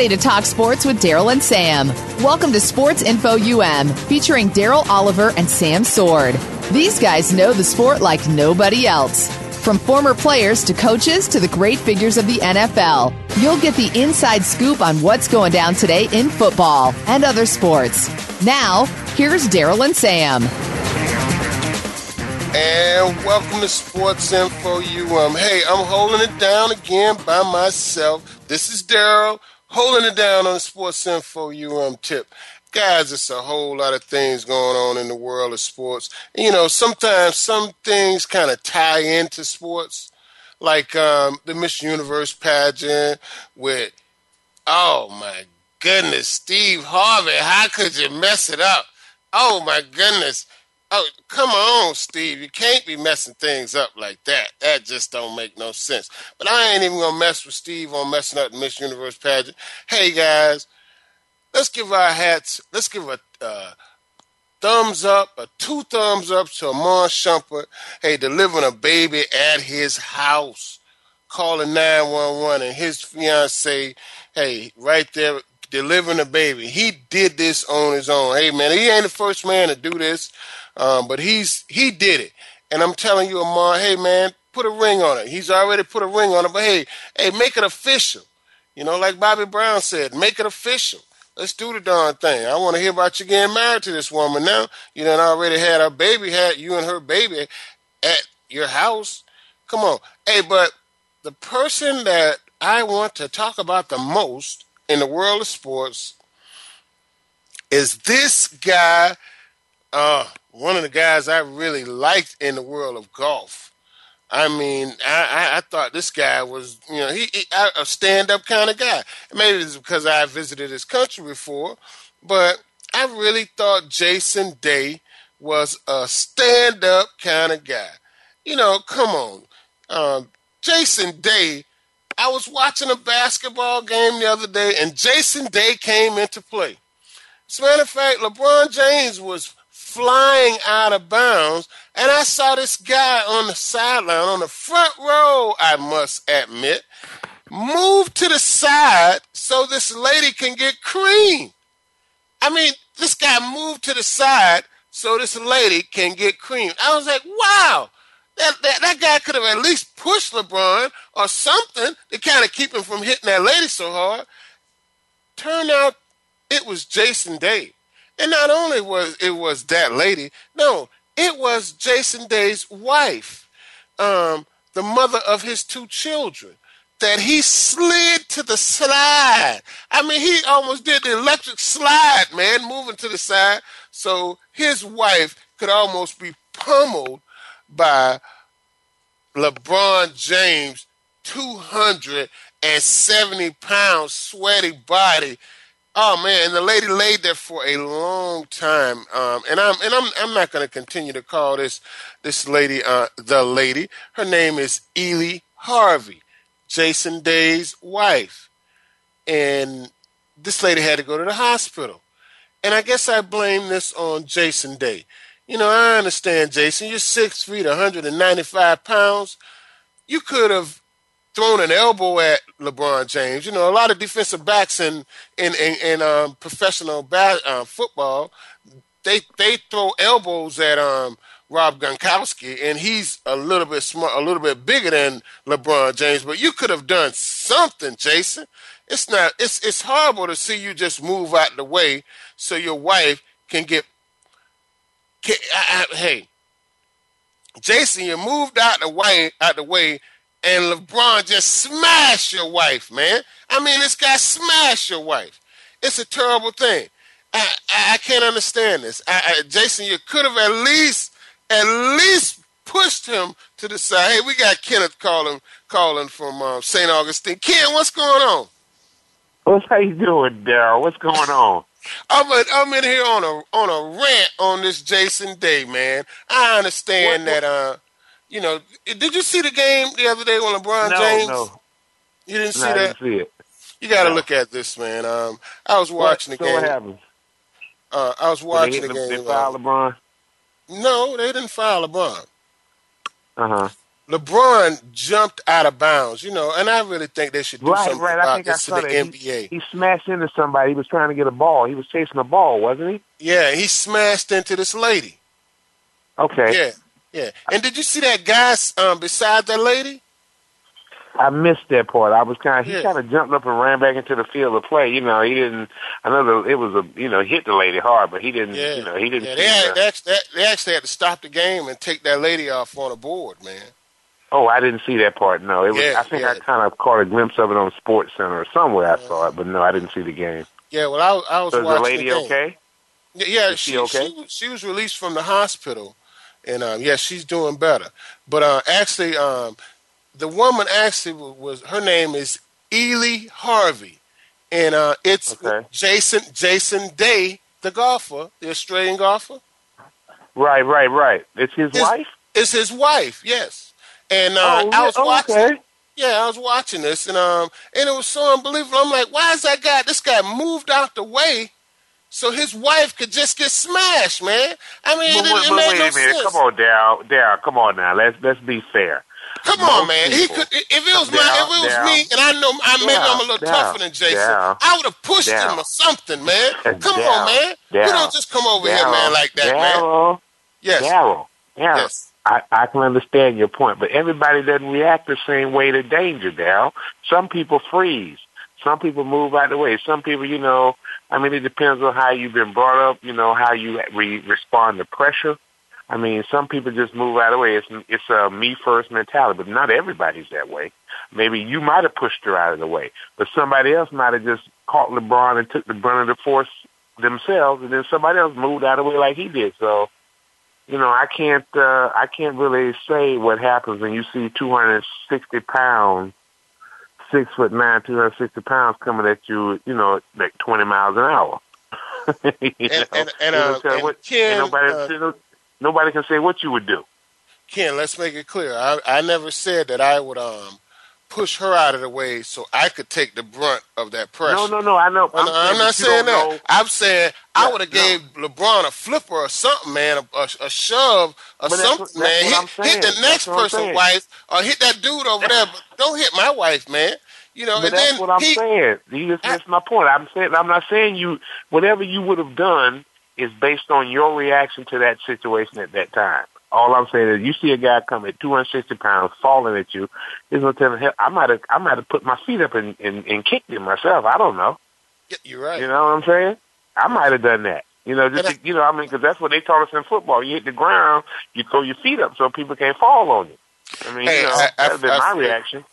Ready to talk sports with Daryl and Sam. Welcome to Sports Info UM, featuring Daryl Oliver and Sam Sword. These guys know the sport like nobody else. From former players to coaches to the great figures of the NFL, you'll get the inside scoop on what's going down today in football and other sports. Now, here's Daryl and Sam. And welcome to Sports Info UM. Hey, I'm holding it down again by myself. This is Daryl holding it down on the Sports Info UM tip. Guys, it's a whole lot of things going on in the world of sports. You know, sometimes some things kind of tie into sports, like um, the Miss Universe pageant with, oh my goodness, Steve Harvey, how could you mess it up? Oh my goodness. Oh, come on, Steve. You can't be messing things up like that. That just don't make no sense. But I ain't even gonna mess with Steve on messing up the Miss Universe pageant. Hey guys, let's give our hats. Let's give a uh, thumbs up, a two thumbs up to Iman Shumpert. Hey, delivering a baby at his house, calling nine one one, and his fiance. Hey, right there delivering a baby. He did this on his own. Hey man, he ain't the first man to do this. Um, but he's he did it, and I'm telling you, Amar, hey man, put a ring on it. He's already put a ring on it, but hey, hey, make it official. You know, like Bobby Brown said, make it official. Let's do the darn thing. I want to hear about you getting married to this woman now. You done already had a baby, had you and her baby at your house. Come on. Hey, but the person that I want to talk about the most in the world of sports is this guy. Uh, one of the guys I really liked in the world of golf. I mean, I, I, I thought this guy was, you know, he, he a stand-up kind of guy. Maybe it's because I visited his country before, but I really thought Jason Day was a stand-up kind of guy. You know, come on, um, Jason Day. I was watching a basketball game the other day, and Jason Day came into play. As a matter of fact, LeBron James was flying out of bounds. And I saw this guy on the sideline, on the front row, I must admit, move to the side so this lady can get cream. I mean, this guy moved to the side so this lady can get cream. I was like, wow, that, that, that guy could have at least pushed LeBron or something to kind of keep him from hitting that lady so hard. Turned out it was Jason Day. And not only was it was that lady, no, it was Jason Day's wife, um, the mother of his two children, that he slid to the slide. I mean, he almost did the electric slide, man, moving to the side, so his wife could almost be pummeled by LeBron James' 270 pound sweaty body Oh man, and the lady laid there for a long time. Um, and I'm and I'm I'm not going to continue to call this this lady uh, the lady. Her name is Ellie Harvey, Jason Day's wife, and this lady had to go to the hospital. And I guess I blame this on Jason Day. You know, I understand, Jason. You're six feet, 195 pounds. You could have thrown an elbow at LeBron James. You know, a lot of defensive backs in in in, in um, professional uh, football, they they throw elbows at um, Rob Gronkowski, and he's a little bit smart, a little bit bigger than LeBron James. But you could have done something, Jason. It's not. It's it's horrible to see you just move out the way so your wife can get. Can, I, I, hey, Jason, you moved out the way out the way and LeBron just smashed your wife, man. I mean, this guy smashed your wife. It's a terrible thing. I, I, I can't understand this. I, Jason, you could have at least, at least pushed him to the side. Hey, we got Kenneth calling, calling from uh, St. Augustine. Ken, what's going on? What's how you doing, Daryl? What's going on? I'm in, I'm in here on a on a rant on this Jason Day, man. I understand what? that. Uh, you know, did you see the game the other day when LeBron no, James? No, You didn't see no, that? I didn't see it. You got to No. look at this, man. Um, I was watching what, the game. what happened? Uh, I was watching they, the game. they uh, LeBron? no, they didn't file LeBron. Uh huh. LeBron jumped out of bounds, you know, and I really think they should do Right, something right. I think I saw the that. NBA. He smashed into somebody. He was trying to get a ball. He was chasing a ball, wasn't he? yeah, he smashed into this lady. Okay. Yeah, yeah. And did you see that guy um, beside that lady? I missed that part. I was kind of, he Yeah. kind of jumped up and ran back into the field of play. You know, he didn't, I know that it was a, you know, hit the lady hard, but he didn't, Yeah, you know, he didn't. Yeah, they, had, they, actually, they actually had to stop the game and take that lady off on a board, man. oh, I didn't see that part. No, it was, Yeah, I think I kind of caught a glimpse of it on Sports Center or somewhere I saw it, but no, I didn't see the game. Yeah, well, I, I was So is the lady the okay? Yeah, Yeah, she she, okay? she she was released from the hospital, and um, yeah, she's doing better. But uh, actually, um, the woman actually was, her name is Ellie Harvey, and uh, it's Okay. Jason Jason Day, the golfer, the Australian golfer. Right, right, right. It's his His- wife? It's his wife, yes. And uh, oh, I was oh, watching. okay. Yeah, I was watching this, and um, and it was so unbelievable. I'm like, why is that guy? This guy moved out the way so his wife could just get smashed, man. I mean, But, it, wait, it but made wait no a minute. sense. Come on, Daryl. Daryl, come on now. Let's let's be fair. Come on, Most man. He could if it was my if it was Daryl. me, and I know I maybe I'm a little tougher than Jason. I would have pushed him or something, man. Come on, man. Daryl, don't just come over here, man, like that, man. Yes, Daryl, Daryl. yes. I, I can understand your point, but everybody doesn't react the same way to danger, Daryl. Some people freeze. Some people move out of the way. Some people, you know, I mean, it depends on how you've been brought up, you know, how you re- respond to pressure. I mean, some people just move out of the way. It's, it's a me first mentality, but not everybody's that way. Maybe you might have pushed her out of the way, but somebody else might have just caught LeBron and took the brunt of the force themselves, and then somebody else moved out of the way like he did. So, you know, I can't, uh, I can't really say what happens when you see 260 pounds, six foot nine, 260 pounds coming at you, you know, like 20 miles an hour. And know? and and, uh, and what- Ken, nobody, uh, nobody can say what you would do. Ken, let's make it clear. I, I never said that I would um push her out of the way so I could take the brunt of that pressure. No, no, no. I know. I'm, I'm not saying that. know- I'm saying I would have no. gave LeBron a flipper or something, man, a, a, a shove or But something, what- that's man. Hit, hit the next That's person's wife or hit that dude over there, but don't hit my wife, man. You know, But that's what I'm he, saying. You just missed my point. I'm saying I'm not saying you whatever you would have done is based on your reaction to that situation at that time. All I'm saying is you see a guy come at 260 pounds falling at you, there's no telling hell. I might have I might have put my feet up and, and, and kicked him myself. I don't know. Yeah, you're right. You know what I'm saying? I might have done that. You know, just to, you know, I mean, because that's what they taught us in football. You hit the ground, you throw your feet up so people can't fall on you. I mean, Hey, you know, I- I- that'd been I my reaction.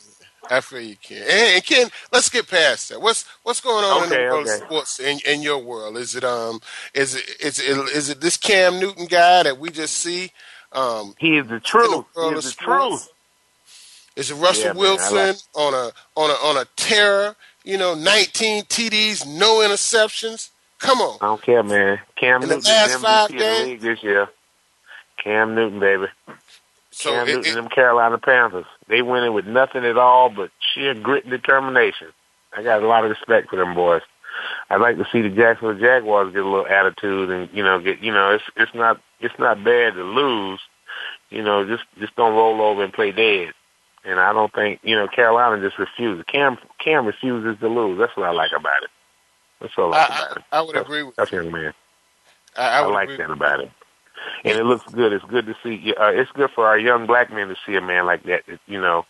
I feel you, Ken. And, Ken, let's get past that. What's what's going on in the world okay. sports in, in your world? Is it um is it is it is it this Cam Newton guy that we just see? Um, He is the the truth. He is the truth. Is it Russell Yeah, man, Wilson like- on a on a on a terror? You know, 19 TDs, no interceptions. Come on. I don't care, man. Cam In the Newton last is five games? the league this year. Cam Newton, baby. So Cam it, Newton, it, them Carolina Panthers. They went in with nothing at all but sheer grit and determination. I got a lot of respect for them boys. I'd like to see the Jacksonville Jaguars get a little attitude and you know get you know it's it's not it's not bad to lose. You know, just just don't roll over and play dead. And I don't think you know Carolina just refuses. Cam Cam refuses to lose. That's what I like about it. That's what I like I, about it. I, I would agree with That's you. young man. I, I I, would like that about it. And it looks good. It's good to see. Uh, it's good for our young black men to see a man like that. that, You know,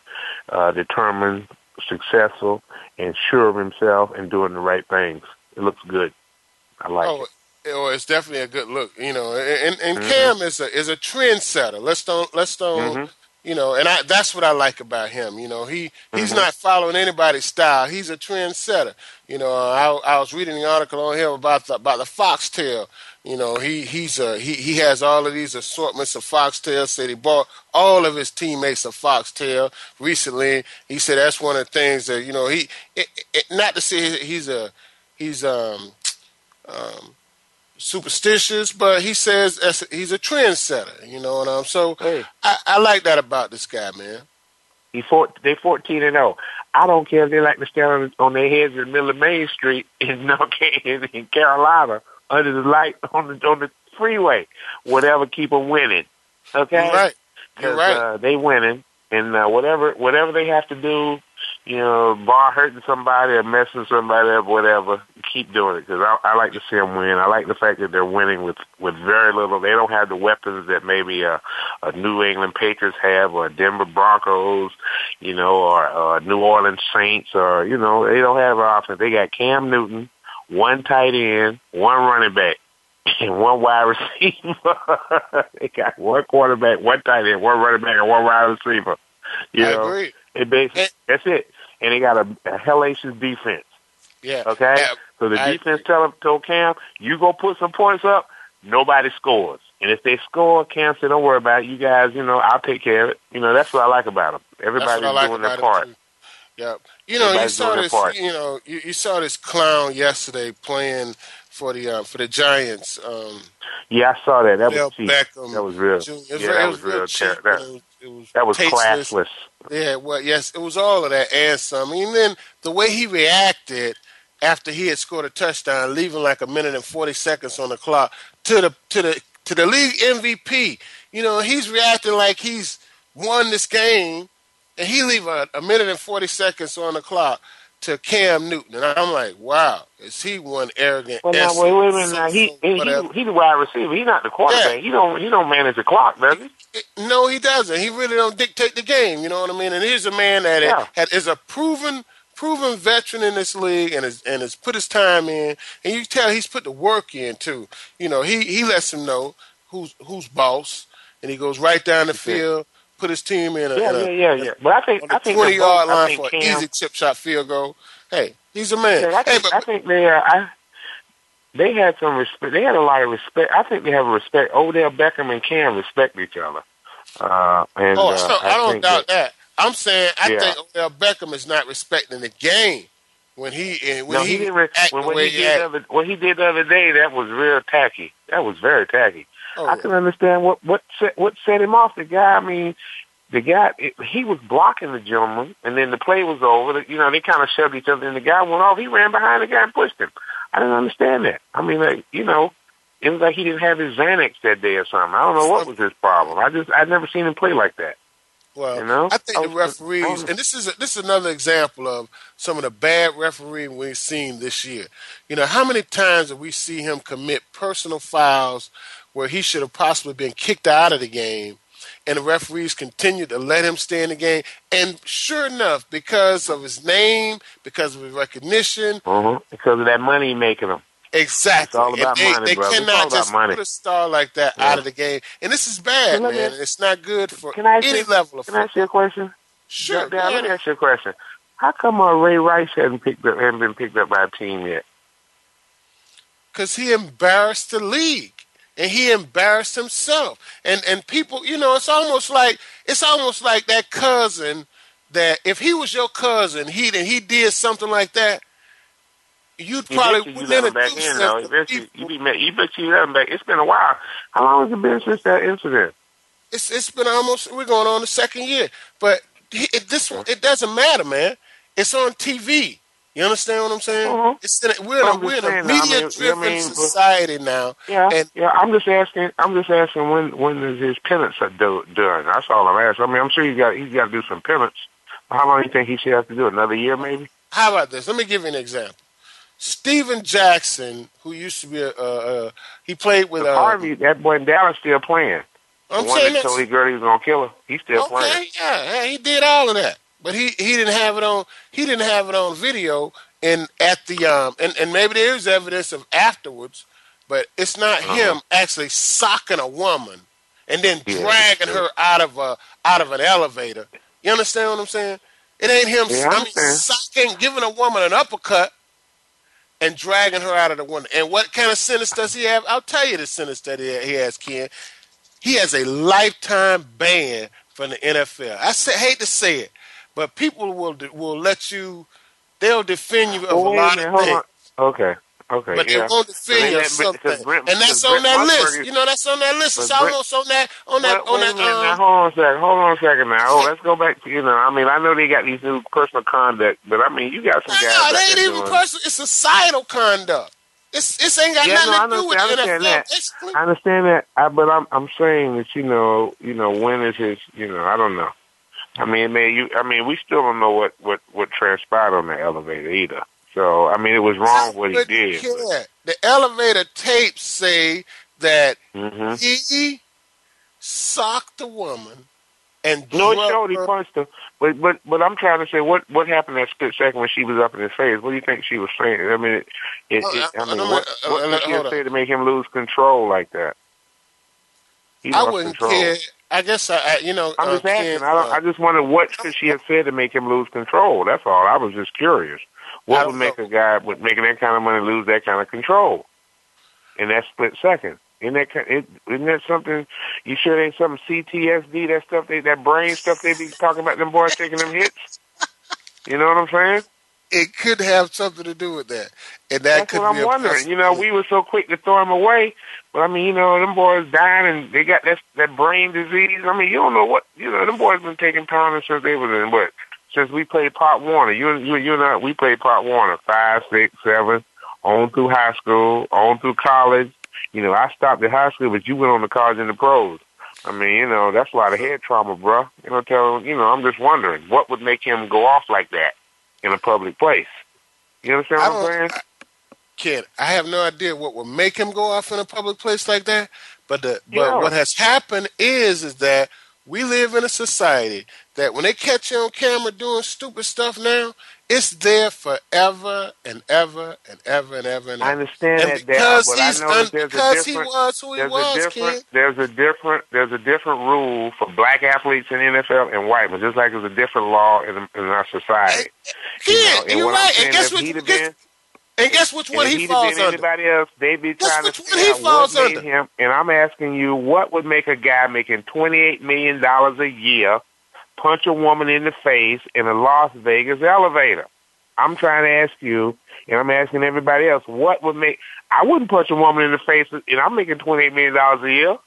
uh, determined, successful, and sure of himself, and doing the right things. It looks good. I like oh, it. Oh, it's definitely a good look, you know. And and Mhm. Cam is a is a trendsetter. Let's don't let's don't Mhm. You know, and I, that's what I like about him. You know, he he's Mhm. not following anybody's style. He's a trendsetter. You know, I, I was reading the article on him about the about the foxtail. You know, he he's a he he has all of these assortments of foxtail. Said he bought all of his teammates a foxtail recently. He said that's one of the things that you know he it, it, not to say he's a he's um um superstitious, but he says he's a trendsetter. You know, and um so Hey, I, I like that about this guy, man. he four, they fourteen and zero. I don't care if they like to stand on, on their heads in the middle of Main Street in North in, in Carolina under the light on the on the freeway. Whatever, keep them winning. Okay, You're right. You're right. Uh, they winning, and uh, whatever whatever they have to do, you know, bar hurting somebody or messing somebody up, whatever, keep doing it because I, I like to see them win. I like the fact that they're winning with with very little. They don't have the weapons that maybe a, a New England Patriots have or Denver Broncos, you know, or, or New Orleans Saints, or you know, they don't have an offense. They got Cam Newton, one tight end, one running back and one wide receiver. they got one quarterback, one tight end, one running back, and one wide receiver. You I know, agree. it basically, that's it. And they got a, a hellacious defense. Yeah. Okay, Yeah, so the I defense tell him, told Cam, you go put some points up. Nobody scores, and if they score, Cam said, "Don't worry about it. You guys, you know, I'll take care of it." You know, that's what I like about them. Everybody's like doing their part. It too. Yeah. You know, you saw this. part. You know, you, you saw this clown yesterday playing for the uh, for the Giants. Um, Yeah, I saw that. That was cheap. Beckham. That was real. It was, Yeah, very- that was was real cheap. ter- that- it was, That was tasteless. classless. Yeah, well, yes, it was all of that and some. And then the way he reacted after he had scored a touchdown, leaving like a minute and forty seconds on the clock to the to the to the league MVP. You know, he's reacting like he's won this game, and he leave a, a minute and forty seconds on the clock to Cam Newton, and I'm like, wow, is he one arrogant? Well, now wait, wait a minute. Now he, he, he, he's the wide receiver. He's not the quarterback. Yeah. He don't, he don't manage the clock, does he? No, he doesn't. He really don't dictate the game. You know what I mean? And here's a man that Yeah. is a proven proven veteran in this league and has and has put his time in. And you tell he's put the work in too. You know, he he lets him know who's who's boss, and he goes right down the field, put his team in a, Yeah, in a, yeah, yeah, yeah. But I think, I think twenty yard I line think for an Cam- easy chip shot field goal. Hey, he's a man. Yeah, I hey, think, but, I think they, uh, I, they had some respect. They had a lot of respect. I think they have a respect. Odell Beckham and Cam respect each other. Uh, and oh, uh, so I, don't think doubt that. that. I'm saying I Yeah. think Odell Beckham is not respecting the game when he and when no, he, he, didn't. Re- act when, the when way he he did the other, what he did the other day, that was real tacky. That was very tacky. Oh, I can understand what what set, what set him off. The guy, I mean, the guy it, he was blocking the gentleman, and then the play was over. You know, they kind of shoved each other, and the guy went off. He ran behind the guy and pushed him. I didn't understand that. I mean, like, you know, it was like he didn't have his Xanax that day or something. I don't know what was his problem. I just I'd never seen him play like that. Well, You know? I think I the referees, and this is a, this is another example of some of the bad refereeing we've seen this year. You know, how many times have we see him commit personal fouls where he should have possibly been kicked out of the game, and the referees continued to let him stay in the game? And sure enough, because of his name, because of his recognition, Uh-huh. Because of that money making them. exactly, It's all about they, money, they brother. It's all cannot about just money. put a star like that Yeah. out of the game. And this is bad, man. It's not good for Can I any you- level of Can I ask you a question? Sure, Dad, let me ask you a question. How come uh, Ray Rice hasn't picked up, hasn't been picked up by a team yet? because he embarrassed the league and he embarrassed himself and and people you know it's almost like it's almost like that cousin that if he was your cousin he and he did something like that you'd probably you let him back in, though. Eventually, you be mad. You bet you let him back. It's been a while. How long has it been since that incident? it's it's been almost we're going on the second year but he, it, this one it doesn't matter man it's on TV you understand what I'm saying Mhm. it's in a, we're in a, we're in a saying, I mean, media you driven know what I mean? Society now Yeah, And- yeah. I'm just asking. I'm just asking when when is his penance are do, done? That's all I'm asking. I mean, I'm sure he's got he's got to do some penance. How long do you think he should have to do? Another year, maybe? how about this? Let me give you an example. Steven Jackson, who used to be a, uh, uh, he played with uh, Harvey, that boy in Dallas, still playing. I'm the one saying that told his girl he was gonna kill her. He's still Okay, playing. yeah, yeah, he did all of that, but he, he didn't have it on he didn't have it on video and at the um and, and maybe there is evidence of afterwards, but it's not Uh-huh. him actually socking a woman and then Yeah, dragging her out of a out of an elevator. You understand what I'm saying? It ain't him. Yeah, I I mean, socking, giving a woman an uppercut and dragging her out of the window. And what kind of sentence does he have? I'll tell you the sentence that he, he has, Ken. He has a lifetime ban from the NFL. I say, hate to say it, but people will will let you. They'll defend you of Oh, a lot minute, of things. on. Okay, okay, But yeah. they won't defend you of something. Brent- and that's on that Brent list. Musburger- You know, that's on that list. It's almost on that on that Wait, on that minute now. um, Hold on a second. Hold on a second now. Oh, let's go back to you know. I mean, I know they got these new personal conduct, but I mean, you got some guys. No, it ain't even doing- personal. It's societal conduct. It's it's ain't got Yeah, no, nothing to do with the understand- NFL. that. basically. I understand that, I, but I'm I'm saying that you know, you know, when is his? You know, I don't know. I mean, man, you. I mean, we still don't know what what what transpired on the elevator either. So, I mean, it was wrong what he did. the elevator tapes say that hmm he socked the woman and No, it showed he punched her. But but but I'm trying to say what what happened that split second when she was up in his face. What do you think she was saying? I mean, it, it, Oh, it, I uh, mean, what uh, what uh, did she hold have on. say to make him lose control like that? He I wouldn't control. care. I guess I, you know, I'm uh, just asking. Ken, I don't. uh, I just wonder what could she have said to make him lose control. That's all. I was just curious. What would make know. a guy with making that kind of money lose that kind of control in that split second? Isn't that isn't that something? You sure ain't something CTSD? That stuff they that brain stuff they be talking about them boys taking them hits. You know what I'm saying? It could have something to do with that, and that That's could what be I'm wondering. You know, we were so quick to throw him away, but I mean, you know, them boys dying and they got that that brain disease. I mean, you don't know what you know. Them boys been taking pounders since they was in what? Since we played Pop Warner. You and you, you and I, we played Pop Warner five, six, seven, on through high school, on through college. You know, I stopped at high school, but you went on to college and the pros. I mean, you know, that's a lot of head trauma, bro. You know, tell you know, I'm just wondering what would make him go off like that in a public place. You understand what I'm saying? I, kid, I have no idea what would make him go off in a public place like that. But the but what has happened is is that we live in a society that when they catch you on camera doing stupid stuff now, it's there forever and ever and ever and ever and I ever. understand And that, Dad, because but I he's know un- that there's a because he different was who he there's was, a different kid. there's a different there's a different rule for black athletes in the NFL and white ones, just like there's a different law in, in our society. Kid, You know, and you're right. saying And guess what? Guess, been and guess which one he falls under? anybody else, they'd be Guess trying to figure he out falls what made under? him. And I'm asking you, what would make a guy making twenty eight million dollars a year punch a woman in the face in a Las Vegas elevator? I'm trying to ask you, and I'm asking everybody else, what would make? I wouldn't punch a woman in the face, and I'm making twenty eight million dollars a year.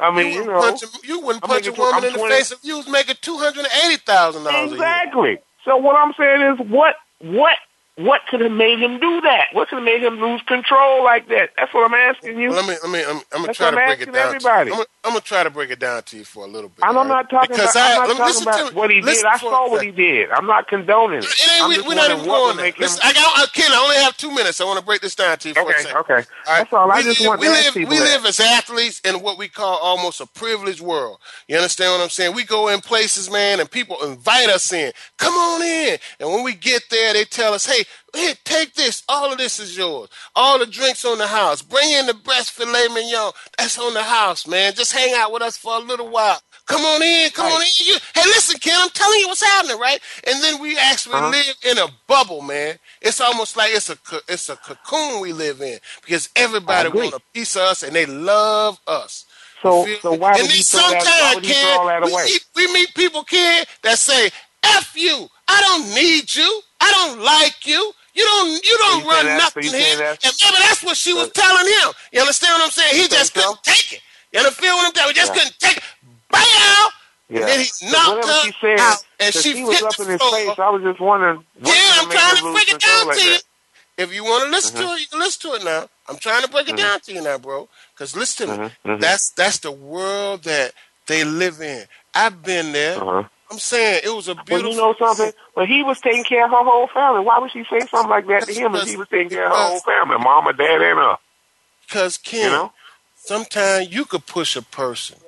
I mean, you you, wouldn't know, punch a, you wouldn't I'm punch a tw- woman in the face if you was making two hundred and eighty thousand dollars a year. exactly. So what I'm saying is, what, what, what could have made him do that? What could have made him lose control like that? That's what I'm asking you. Let me, let me, I'm, I'm gonna That's try to I'm break it down. everybody. To, I'm, gonna, I'm gonna try to break it down to you for a little bit. And I'm not talking because about. I, I'm not talking about what he did. I saw what he did. I'm not condoning it. Ain't, we, we're not even going there. Listen, I got, I, Ken, I only have two minutes. I want to break this down to you for a second. okay. Right? That's all. I We just live, want we to live, we that. live as athletes in what we call almost a privileged world. You understand what I'm saying? We go in places, man, and people invite us in. Come on in. And when we get there, they tell us, hey, here, take this. All of this is yours. All the drinks on the house. Bring in the breast filet mignon. That's on the house, man. Just hang out with us for a little while. Come on in, come Right. on in. You, hey, listen, Ken, I'm telling you what's happening, right? And then we actually Uh-huh. live in a bubble, man. It's almost like it's a it's a cocoon we live in because everybody agree. want a piece of us and they love us. So, so why and would then throw that? Why sometimes, would throw all that Ken, away? we, meet- we meet people, Ken, that say, "F you. I don't need you. I don't like you." You don't, you don't you run so nothing here. And that's- maybe that's what she was telling him. You understand what I'm saying? He just so? couldn't take it. You understand what I'm saying? He just Yeah. couldn't take it. Bam! Yeah. And then he So knocked her she said, out, and she he was hit up in his floor. face. I was just wondering. Yeah, I'm trying to break it down like to you. that? If you want to listen Mhm. to it, you can listen to it now. I'm trying to break it Mhm. down to you now, bro. Because listen to me. Mhm, mhm. That's that's the world that they live in. I've been there. Uh-huh. I'm saying it was a Well, beautiful. you know something? But he was taking care of her whole family. Why would she say something like that to him if he was taking care of her whole family, mama, dad, and her? Because Ken, You know? sometimes you could push a person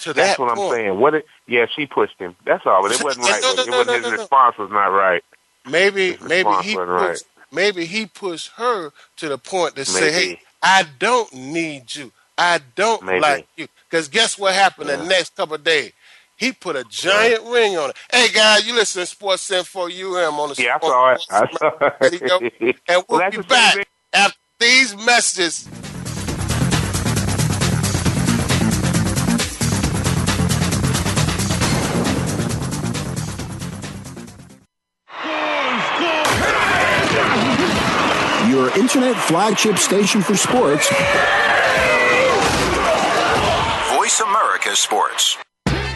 to That's that what I'm point. saying. What? It, yeah, she pushed him. That's all. But it wasn't right. No, no, it. No, wasn't no, his response was not right. Maybe maybe he pushed, maybe he pushed her to the point to say, "Hey, I don't need you. I don't Maybe. like you." Because guess what happened the next couple of days? He put a giant ring on it. Hey, guys, you listen to Sports Info UM on the Yeah, I saw it. I saw Radio. it. And we'll Well, be that's the same back thing. after these messages. Your internet flagship station for sports. Voice America Sports.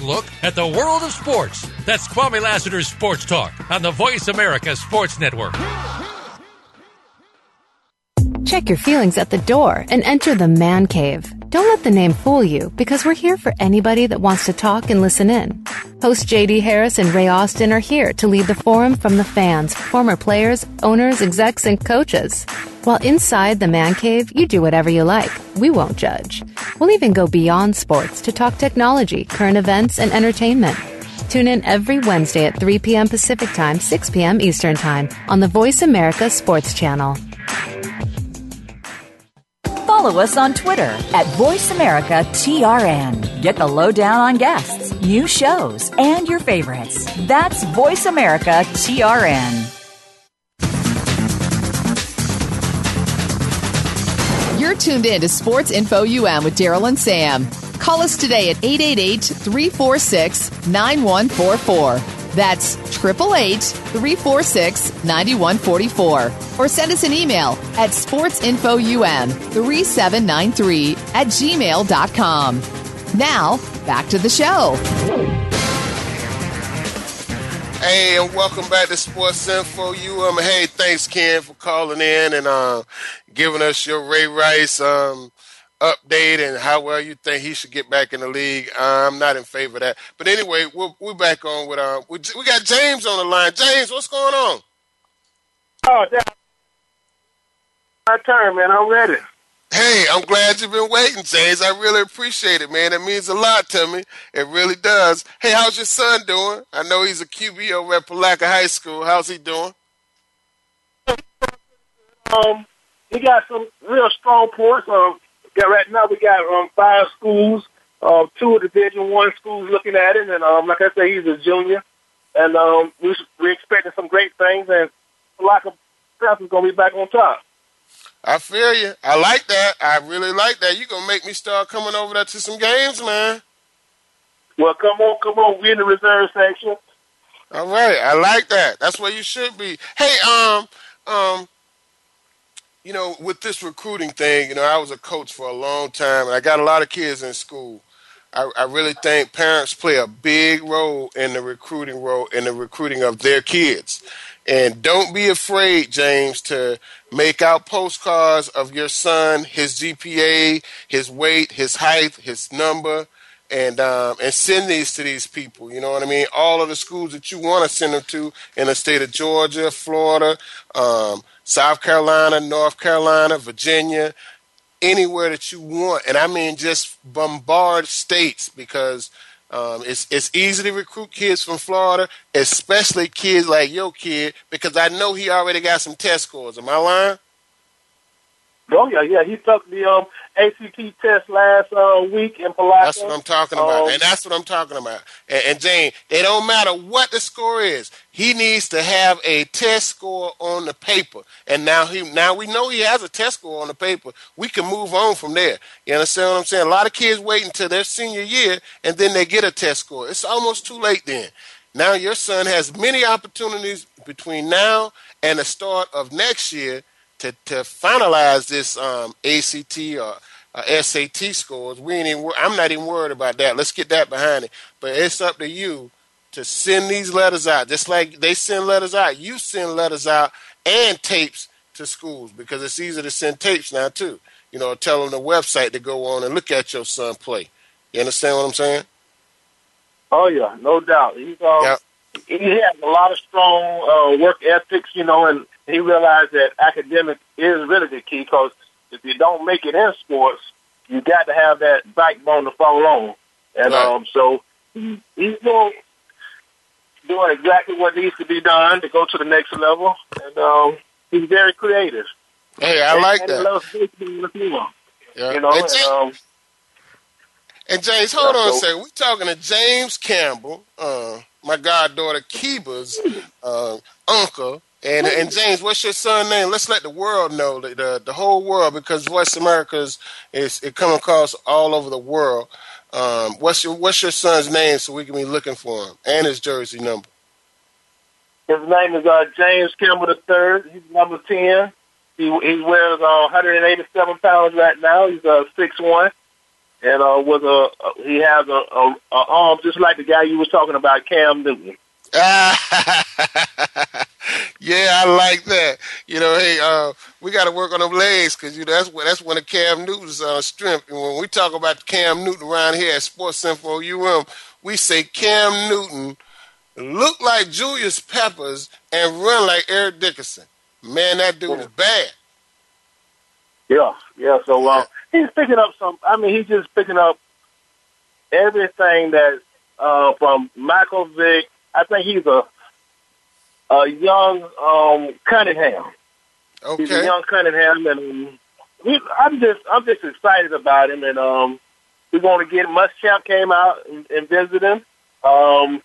look at the world of sports. That's Kwame Lassiter's Sports Talk on the Voice America Sports Network. Check your feelings at the door and enter the man cave. Don't let the name fool you because we're here for anybody that wants to talk and listen in. Host JD Harris and Ray Austin are here to lead the forum from the fans, former players, owners, execs, and coaches. While inside the man cave, you do whatever you like. We won't judge. We'll even go beyond sports to talk technology, current events, and entertainment. Tune in every Wednesday at 3 p.m. Pacific Time, 6 p.m. Eastern Time on the Voice America Sports Channel. Follow us on Twitter at VoiceAmericaTRN. Get the lowdown on guests, new shows, and your favorites. That's Voice tuned in to Sports Info UM with Daryl and Sam. Call us today at 888 346 9144. That's 888 346 9144. Or send us an email at sportsinfoum3793 at gmail.com. Now, back to the show. Hey, and welcome back to Sports Info UM. Hey, thanks, Ken, for calling in and uh, giving us your Ray Rice um, update and how well you think he should get back in the league. I'm not in favor of that. But anyway, we're, we're back on with uh, we, we got James on the line. James, what's going on? Oh, yeah. My turn, man. I'm ready. Hey, I'm glad you've been waiting, James. I really appreciate it, man. It means a lot to me. It really does. Hey, how's your son doing? I know he's a QB over at Palatka High School. How's he doing? Um, he got some real strong points. Um, got right now we got um five schools, uh, two of Division One schools looking at it, and um, like I say, he's a junior, and um, we we're expecting some great things, and Palatka South is gonna be back on top. I feel you. I like that. I really like that. You're going to make me start coming over there to some games, man. Well, come on, come on, we in the reserve section. All right. I like that. That's where you should be. Hey, um, um, you know, with this recruiting thing, you know, I was a coach for a long time, and I got a lot of kids in school. I, I really think parents play a big role in the recruiting role in the recruiting of their kids. And don't be afraid, James, to make out postcards of your son, his GPA, his weight, his height, his number, and um, and send these to these people. You know what I mean? All of the schools that you want to send them to in the state of Georgia, Florida, um, South Carolina, North Carolina, Virginia, anywhere that you want. And I mean just bombard states because um, it's it's easy to recruit kids from Florida, especially kids like your kid, because I know he already got some test scores. Am I lying? Oh yeah, yeah. He took the um ACT test last uh, week in Palatka. That's what I'm talking about, Um, and that's what I'm talking about. And, and Jane, it don't matter what the score is. He needs to have a test score on the paper. And now he now we know he has a test score on the paper. We can move on from there. You understand what I'm saying? A lot of kids wait until their senior year and then they get a test score. It's almost too late then. Now your son has many opportunities between now and the start of next year to, to finalize this um, ACT or uh, SAT scores. We ain't even, I'm not even worried about that. Let's get that behind it. But it's up to you to send these letters out. Just like they send letters out, you send letters out and tapes to schools because it's easy to send tapes now too. You know, tell them the website to go on and look at your son play. You understand what I'm saying? Oh yeah, no doubt. He's um, Yep. he has a lot of strong uh, work ethics, you know, and he realized that academic is really the key because if you don't make it in sports, you got to have that backbone to fall on. And Right. um, so he's doing doing exactly what needs to be done to go to the next level, and um, he's very creative. Hey, I And- like and He that. loves baseball as. Yeah. You know, and, and, um, and James, hold Yeah, on a second. We're talking to James Campbell, uh, my goddaughter Kiba's uh, uncle. And, and James, what's your son name? Let's let the world know, the, the, the whole world, because Voice America's is it come across all over the world. Um, what's your what's your son's name so we can be looking for him and his jersey number? His name is uh, James Campbell III. He's number 10. He, he wears uh, 187 pounds right now. He's uh, 6'1". And uh, with a, uh, he has a, a, a arm just like the guy you was talking about, Cam Newton. yeah, I like that. You know, hey, uh, we got to work on them legs because you know, that's what that's one of Cam Newton's uh, strength. And when we talk about Cam Newton around here at Sports Info UM, we say Cam Newton look like Julius Peppers and run like Eric Dickerson. Man, that dude is bad. Yeah, yeah. So uh, he's picking up some. I mean, he's just picking up everything that uh, from Michael Vick. I think he's a a young um, Cunningham. He's a Okay. young Cunningham, and um, we, I'm just I'm just excited about him. And um, we're going to get Muschamp came out and, and visited him. Um,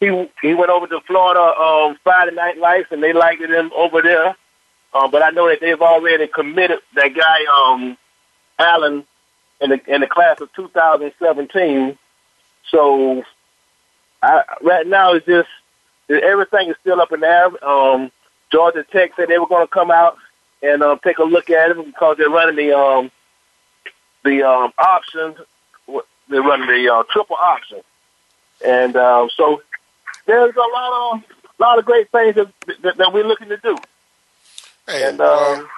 he he went over to Florida um, Friday Night Lights, and they liked him over there. Uh, but I know that they've already committed that guy um, Allen in the in the class of 2017. So I, right now it's just everything is still up in the air. Um, Georgia Tech said they were going to come out and uh, take a look at it because they're running the um, the um, option. They're running the uh, triple option, and um, so there's a lot of lot of great things that, that, that we're looking to do. Hey, And uh, um,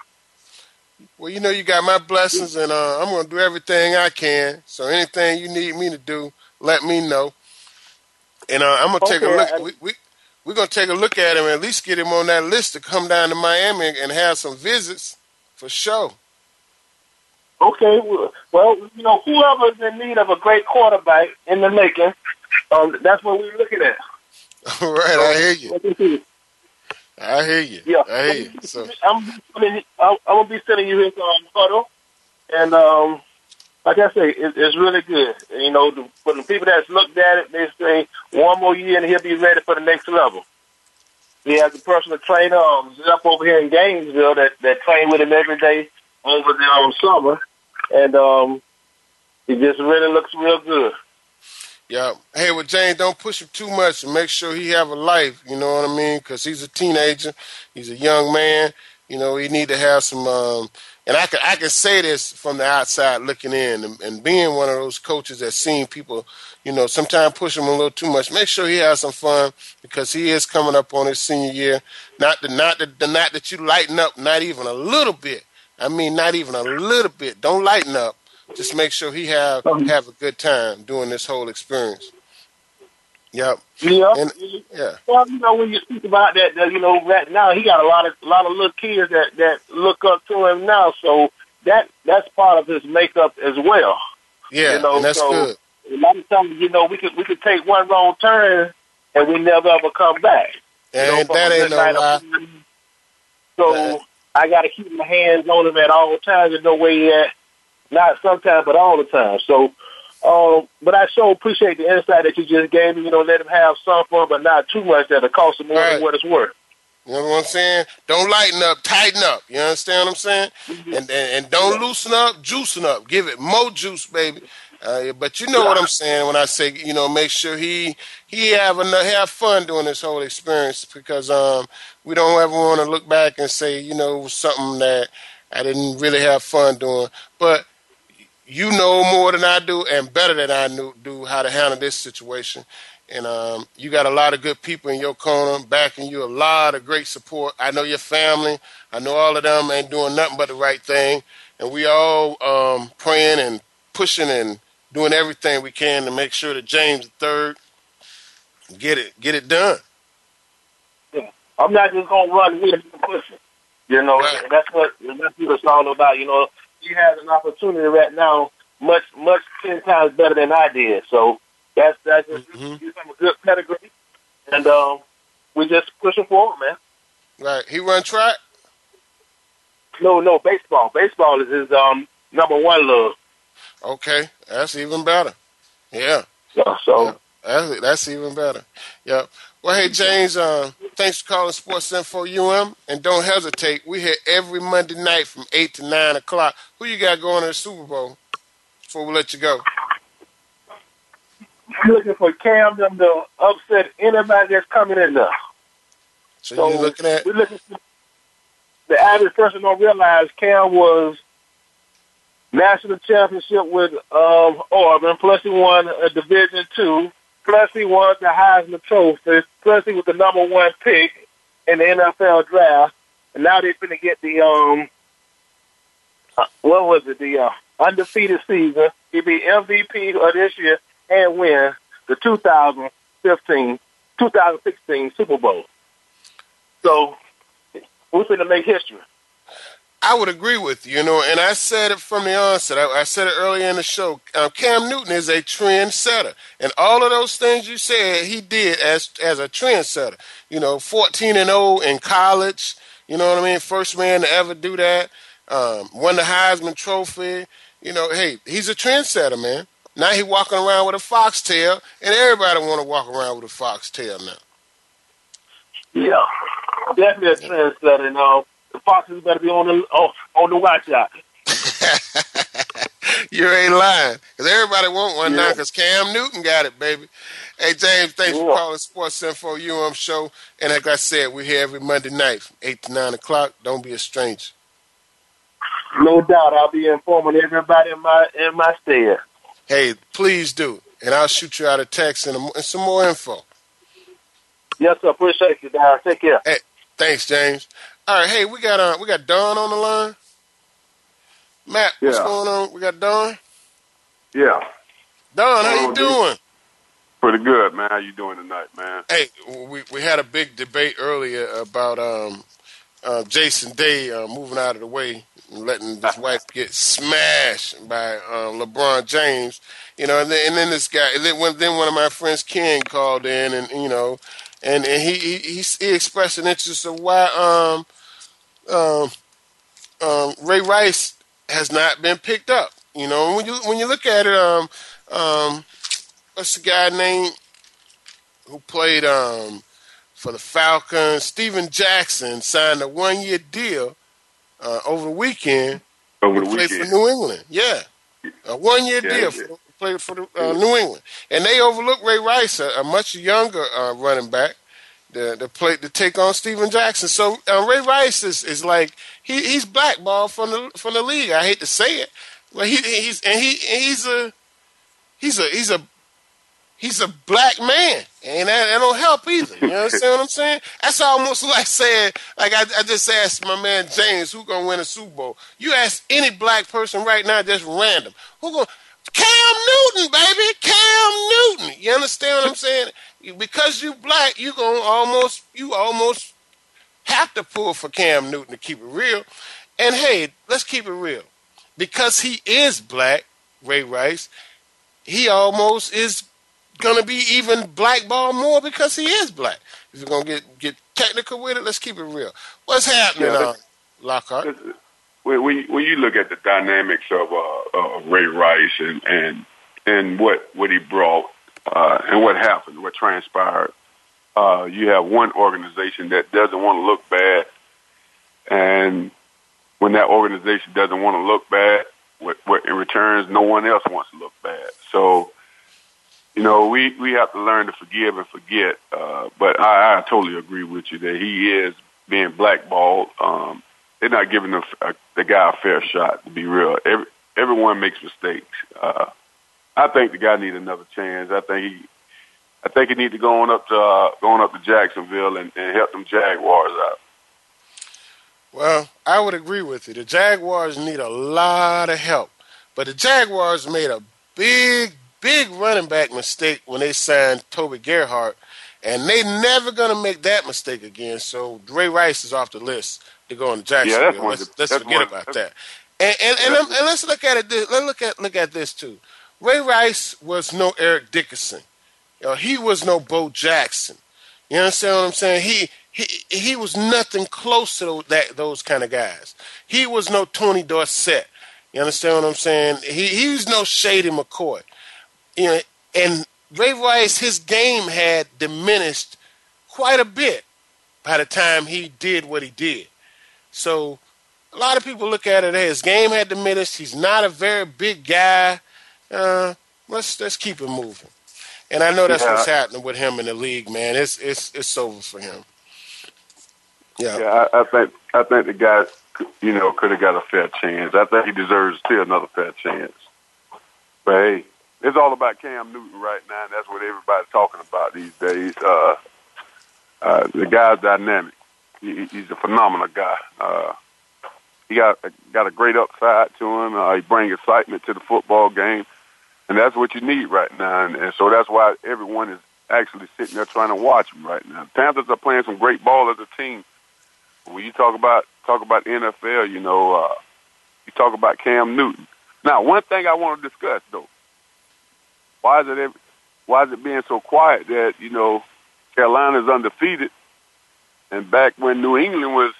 well, you know, you got my blessings, and uh, I'm going to do everything I can. So anything you need me to do, let me know. And uh, I'm going to take a look. I- we, we, we're going to take a look at him and at least get him on that list to come down to Miami and have some visits for sure. Okay, well, well, you know, whoever's in need of a great quarterback in the making, um, that's what we're looking at. All right, I hear you. I hear you. Yeah, I hear you. So, I'm, I'm, I'm gonna be sending you his um, photo, and um, like I say, it, it's really good. You know, the, for the people that's looked at it, they say one more year and he'll be ready for the next level. He has a personal trainer um, up over here in Gainesville that that train with him every day over the um, summer, and um, he just really looks real good. yeah. Hey, well, James, don't push him too much and make sure he have a life. You know what I mean? Because he's a teenager. He's a young man. You know, he need to have some. Um, and I can I can say this from the outside looking in, and, and being one of those coaches that seen people, you know, sometimes push him a little too much. Make sure he has some fun because he is coming up on his senior year. Not the not the, the not that you lighten up, not even a little bit. I mean, not even a little bit. Don't lighten up. Just make sure he have have a good time doing this whole experience. Yep. Yeah. And yeah. Well, you know, when you speak about that, that you know, right now he got a lot of a lot of little kids that that look up to him now. So that that's part of his makeup as well. Yeah, you know, and that's so good. A lot of times, you know, we could we could take one wrong turn and we never ever come back. You know, And that ain't no lie. So I got to keep my hands on him at all times and know where he at. Not sometimes, but all the time. So, um, but I so appreciate the insight that you just gave me. You know, let him have some fun, but not too much that'll cost him more Right. than what it's worth. You know what I'm saying? Don't lighten up, tighten up. You understand what I'm saying? Mm-hmm. And and, and don't loosen up, juicing up. Give it more juice, baby. Uh, but you know what I'm saying when I say you know make sure he he have enough, have fun doing this whole experience because um we don't ever want to look back and say you know it was something that I didn't really have fun doing. But you know more than I do and better than I knew, do how to handle this situation. And um, you got a lot of good people in your corner backing you, a lot of great support. I know your family. I know all of them ain't doing nothing but the right thing. And we all um, praying and pushing and doing everything we can to make sure that James third get it get it done. Yeah. I'm not just gonna run here and push it. You know, Right. that's what that's what it's all about. You know, he has an opportunity right now, much much ten times better than I did. So that's that's just Mhm. he's from a good pedigree, and um, we just pushing forward, man. Right. He run track. No, no, baseball. Baseball is his um number one love. Okay, that's even better. Yeah. Yeah, so Yeah. That's, that's even better. Yeah. Well, hey, James, uh, thanks for calling Sports Info UM. And don't hesitate. We here every Monday night from 8 to 9 o'clock. Who you got going to the Super Bowl before we let you go? we're looking for Cam to upset anybody that's coming in there. So, So you're looking at, we're looking for the average person don't realize Cam was national championship with um Auburn, plus he won a Division two, plus he won the Heisman Trophy, plus he was the number one pick in the NFL draft, and now they're going to get the um uh, what was it the uh, undefeated season. He be MVP of this year and win the 2015, 2016 Super Bowl. So we're going to make history. I would agree with you, you know, and I said it from the onset. I, I said it earlier in the show. Um, Cam Newton is a trendsetter, and all of those things you said he did as as a trendsetter. You know, fourteen and zero in college. You know what I mean? First man to ever do that. Um, won the Heisman Trophy. You know, hey, he's a trendsetter, man. Now he walking around with a foxtail, and everybody want to walk around with a foxtail now. Yeah, definitely a trendsetter. And uh, the Foxes better be on the on, on the watch out. you ain't lying. Because everybody want one now Yeah. because Cam Newton got it, baby. Hey, James, thanks for calling Sports Info UM Show. And like I said, we're here every Monday night from 8 to 9 o'clock. Don't be a stranger. No doubt, I'll be informing everybody in my in my stead. Hey, please do. And I'll shoot you out a text and, a, and some more info. Yes, sir. Appreciate you, Darren. Take care. Hey, thanks, James. All right, hey, we got uh, we got Don on the line. Matt, what's going on? We got Don. Yeah, Don, how you doing? pretty good, man. How you doing tonight, man? Hey, we we had a big debate earlier about um, uh, Jason Day uh, moving out of the way and letting his wife get smashed by uh, LeBron James. You know, and then, and then this guy, and then, when, then one of my friends, Ken, called in, and you know, and, and he, he he he expressed an interest of why um um um Ray Rice has not been picked up. You know, when you when you look at it, um um what's the guy named who played um for the Falcons? Steven Jackson signed a one year deal uh, over the weekend Over the weekend. for New England. Yeah, a one year Yeah, deal yeah. for to play for the, uh, New England, and they overlooked Ray Rice, a, a much younger uh, running back. To, to play to take on Steven Jackson, so uh, Ray Rice is, is like he, he's blackballed from the from the league. I hate to say it, but he he's and he he's a he's a he's a he's a black man, and that, that don't help either. You understand what I'm saying? That's almost like saying, like I, I just asked my man James, who gonna win a Super Bowl? You ask any black person right now, just random, who gonna Cam Newton, baby, Cam Newton. You understand what I'm saying? Because you black, you gonna almost you almost have to pull for Cam Newton to keep it real. And hey, let's keep it real. Because he is black, Ray Rice, he almost is gonna be even blackballed more because he is black. If you're gonna get get technical with it, let's keep it real. What's happening, Yeah, uh, Lockhart? When, when, you- when you look at the dynamics of uh, uh, Ray Rice and, and and what what he brought uh, and what happened, what transpired, uh, you have one organization that doesn't want to look bad, and when that organization doesn't want to look bad, what, what in returns, no one else wants to look bad. So, you know, we we have to learn to forgive and forget. Uh, but I, I totally agree with you that he is being blackballed. Um, they're not giving the, uh, the guy a fair shot. To be real, Every, everyone makes mistakes. Uh, I think the guy needs another chance. I think he, I think he need to go on up to uh, going up to Jacksonville and, and help them Jaguars out. Well, I would agree with you. The Jaguars need a lot of help, but the Jaguars made a big, big running back mistake when they signed Toby Gerhart, and they never gonna make that mistake again. So Ray Rice is off the list to go into Jacksonville. Yeah, that's let's the- let's that's forget one- about that. And and and, um, and let's look at it. This, let's look at look at this too. Ray Rice was no Eric Dickerson. You know, he was no Bo Jackson. You understand what I'm saying? He he he was nothing close to those, that those kind of guys. He was no Tony Dorsett. You understand what I'm saying? He he was no Shady McCoy. You know, and Ray Rice, his game had diminished quite a bit by the time he did what he did. So a lot of people look at it as his game had diminished. He's not a very big guy. Uh, let's let's keep it moving. And I know that's Yeah. what's happening with him in the league, man. It's it's it's over for him. Yeah. Yeah, I, I think I think the guy, you know, could have got a fair chance. I think he deserves still another fair chance. But hey, it's all about Cam Newton right now. And that's what everybody's talking about these days. Uh, uh, the guy's dynamic. He, he's a phenomenal guy. Uh, he got got a great upside to him. Uh, he brings excitement to the football game, and that's what you need right now. And, and so that's why everyone is actually sitting there trying to watch him right now. Panthers are playing some great ball as a team. When you talk about talk about NFL, you know, uh, you talk about Cam Newton. Now, one thing I want to discuss though, why is it ev- why is it being so quiet that you know Carolina's undefeated, and back when New England was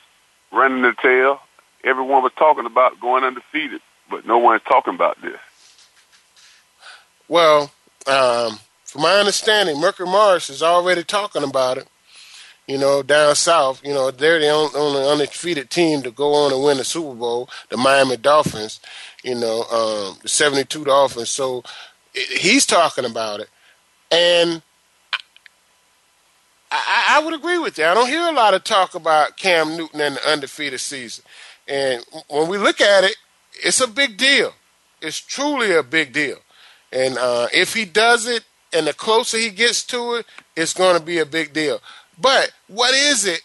running the tail, everyone was talking about going undefeated, but no one's talking about this. Well, um, from my understanding, Mercury Morris is already talking about it. You know, down south, you know, they're the only, undefeated team to go on and win the Super Bowl, the Miami Dolphins, you know, um, the 72 Dolphins. So he's talking about it. And I, I, would agree with you. I don't hear a lot of talk about Cam Newton and the undefeated season. And when we look at it, it's a big deal. It's truly a big deal. And uh, if he does it, and the closer he gets to it, it's going to be a big deal. But what is it?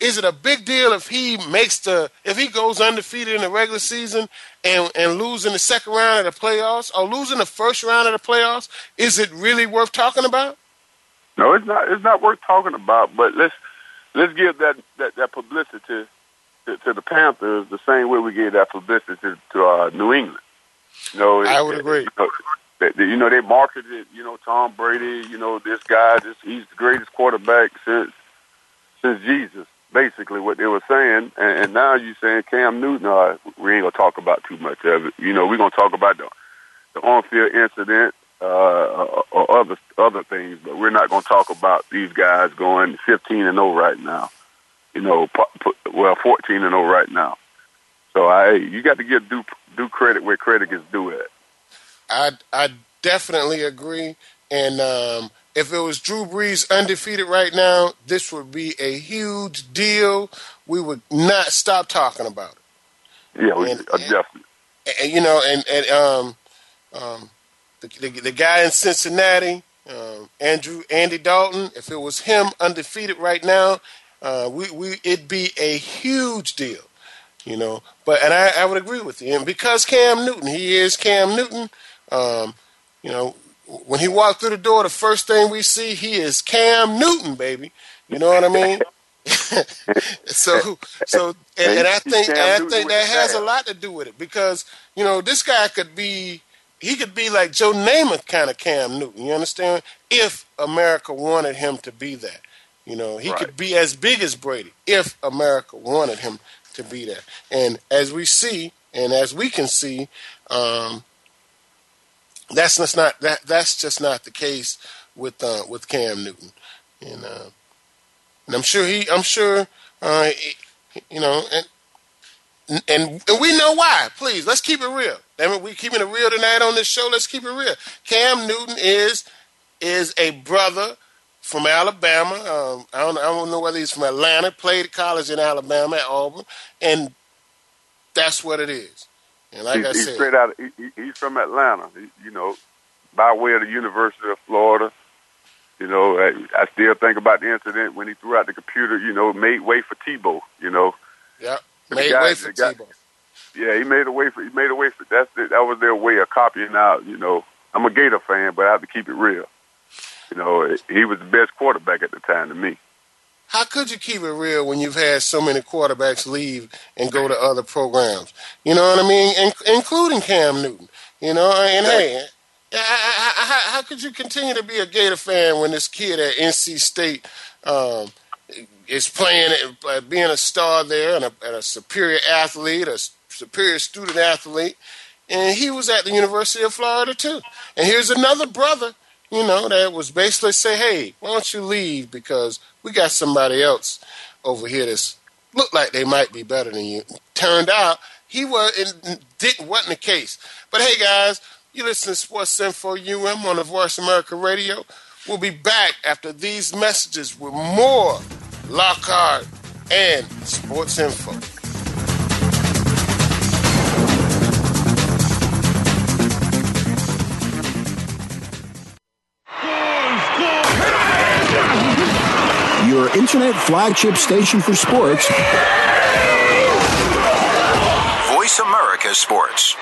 Is it a big deal if he makes the if he goes undefeated in the regular season and and losing the second round of the playoffs or losing the first round of the playoffs? Is it really worth talking about? No, it's not. It's not worth talking about. But let's let's give that that, that publicity to, to the Panthers the same way we gave that publicity to, to uh, New England. You know, I would agree. You know, that, you know, they marketed, you know, Tom Brady. You know, this guy, this he's the greatest quarterback since since Jesus. Basically, what they were saying, and, and now you're saying Cam Newton. Uh, we ain't gonna talk about too much of it. You know, we're gonna talk about the the on-field incident uh, or, or other other things, but we're not going to talk about these guys going 15 and 0 right now. You know, well, 14 and 0 right now. So I, you got to give due due credit where credit is due at. I I definitely agree. And um, if it was Drew Brees undefeated right now, this would be a huge deal. We would not stop talking about it. Yeah, we, And- uh, definitely. and you know, and and um, um, the, the the guy in Cincinnati, um, Andrew Andy Dalton. If it was him undefeated right now, uh, we we it'd be a huge deal, you know. But and I, I would agree with you, and because Cam Newton, he is Cam Newton. Um, you know, when he walked through the door, the first thing we see, he is Cam Newton, baby. You know what I mean? so so and, and I think and I think that has a lot to do with it because you know this guy could be he could be like Joe Namath kind of Cam Newton. You understand? If America wanted him to be that, you know, he could be as big as Brady if America wanted him to be that. And as we see, and as we can see, um, that's just not that that's just not the case with uh, with Cam Newton. And uh, and I'm sure he, I'm sure, uh, you know, and, and and we know why. Please, let's keep it real. I mean, we keeping it real tonight on this show. Let's keep it real. Cam Newton is is a brother from Alabama. Um, I don't I don't know whether he's from Atlanta. Played college in Alabama at Auburn, and that's what it is. And like he's, I he's said, straight out. Of, he- he's from Atlanta. He, you know, by way of the University of Florida. You know, I, I still think about the incident when he threw out the computer. You know, made way for Tebow. You know, yeah, Made guy- way for. Yeah, he made a way for he made a way for that's the, that was their way of copying out, you know, I'm a Gator fan, but I have to keep it real. You know, he was the best quarterback at the time to me. How could you keep it real when you've had so many quarterbacks leave and go to other programs? You know what I mean, In- including Cam Newton. You know, and hey, how, how, could you continue to be a Gator fan when this kid at NC State um, is playing, uh, being a star there and a, and a superior athlete, a superior student athlete, and he was at the University of Florida too. And here's another brother, you know, that was basically say, hey, why don't you leave because we got somebody else over here that's looked like they might be better than you. Turned out he was it didn't wasn't the case. But hey guys, you listen to Sports Info UM on the Voice America Radio. We'll be back after these messages with more Lockhart and Sports Info. Your internet flagship station for sports. Voice America Sports.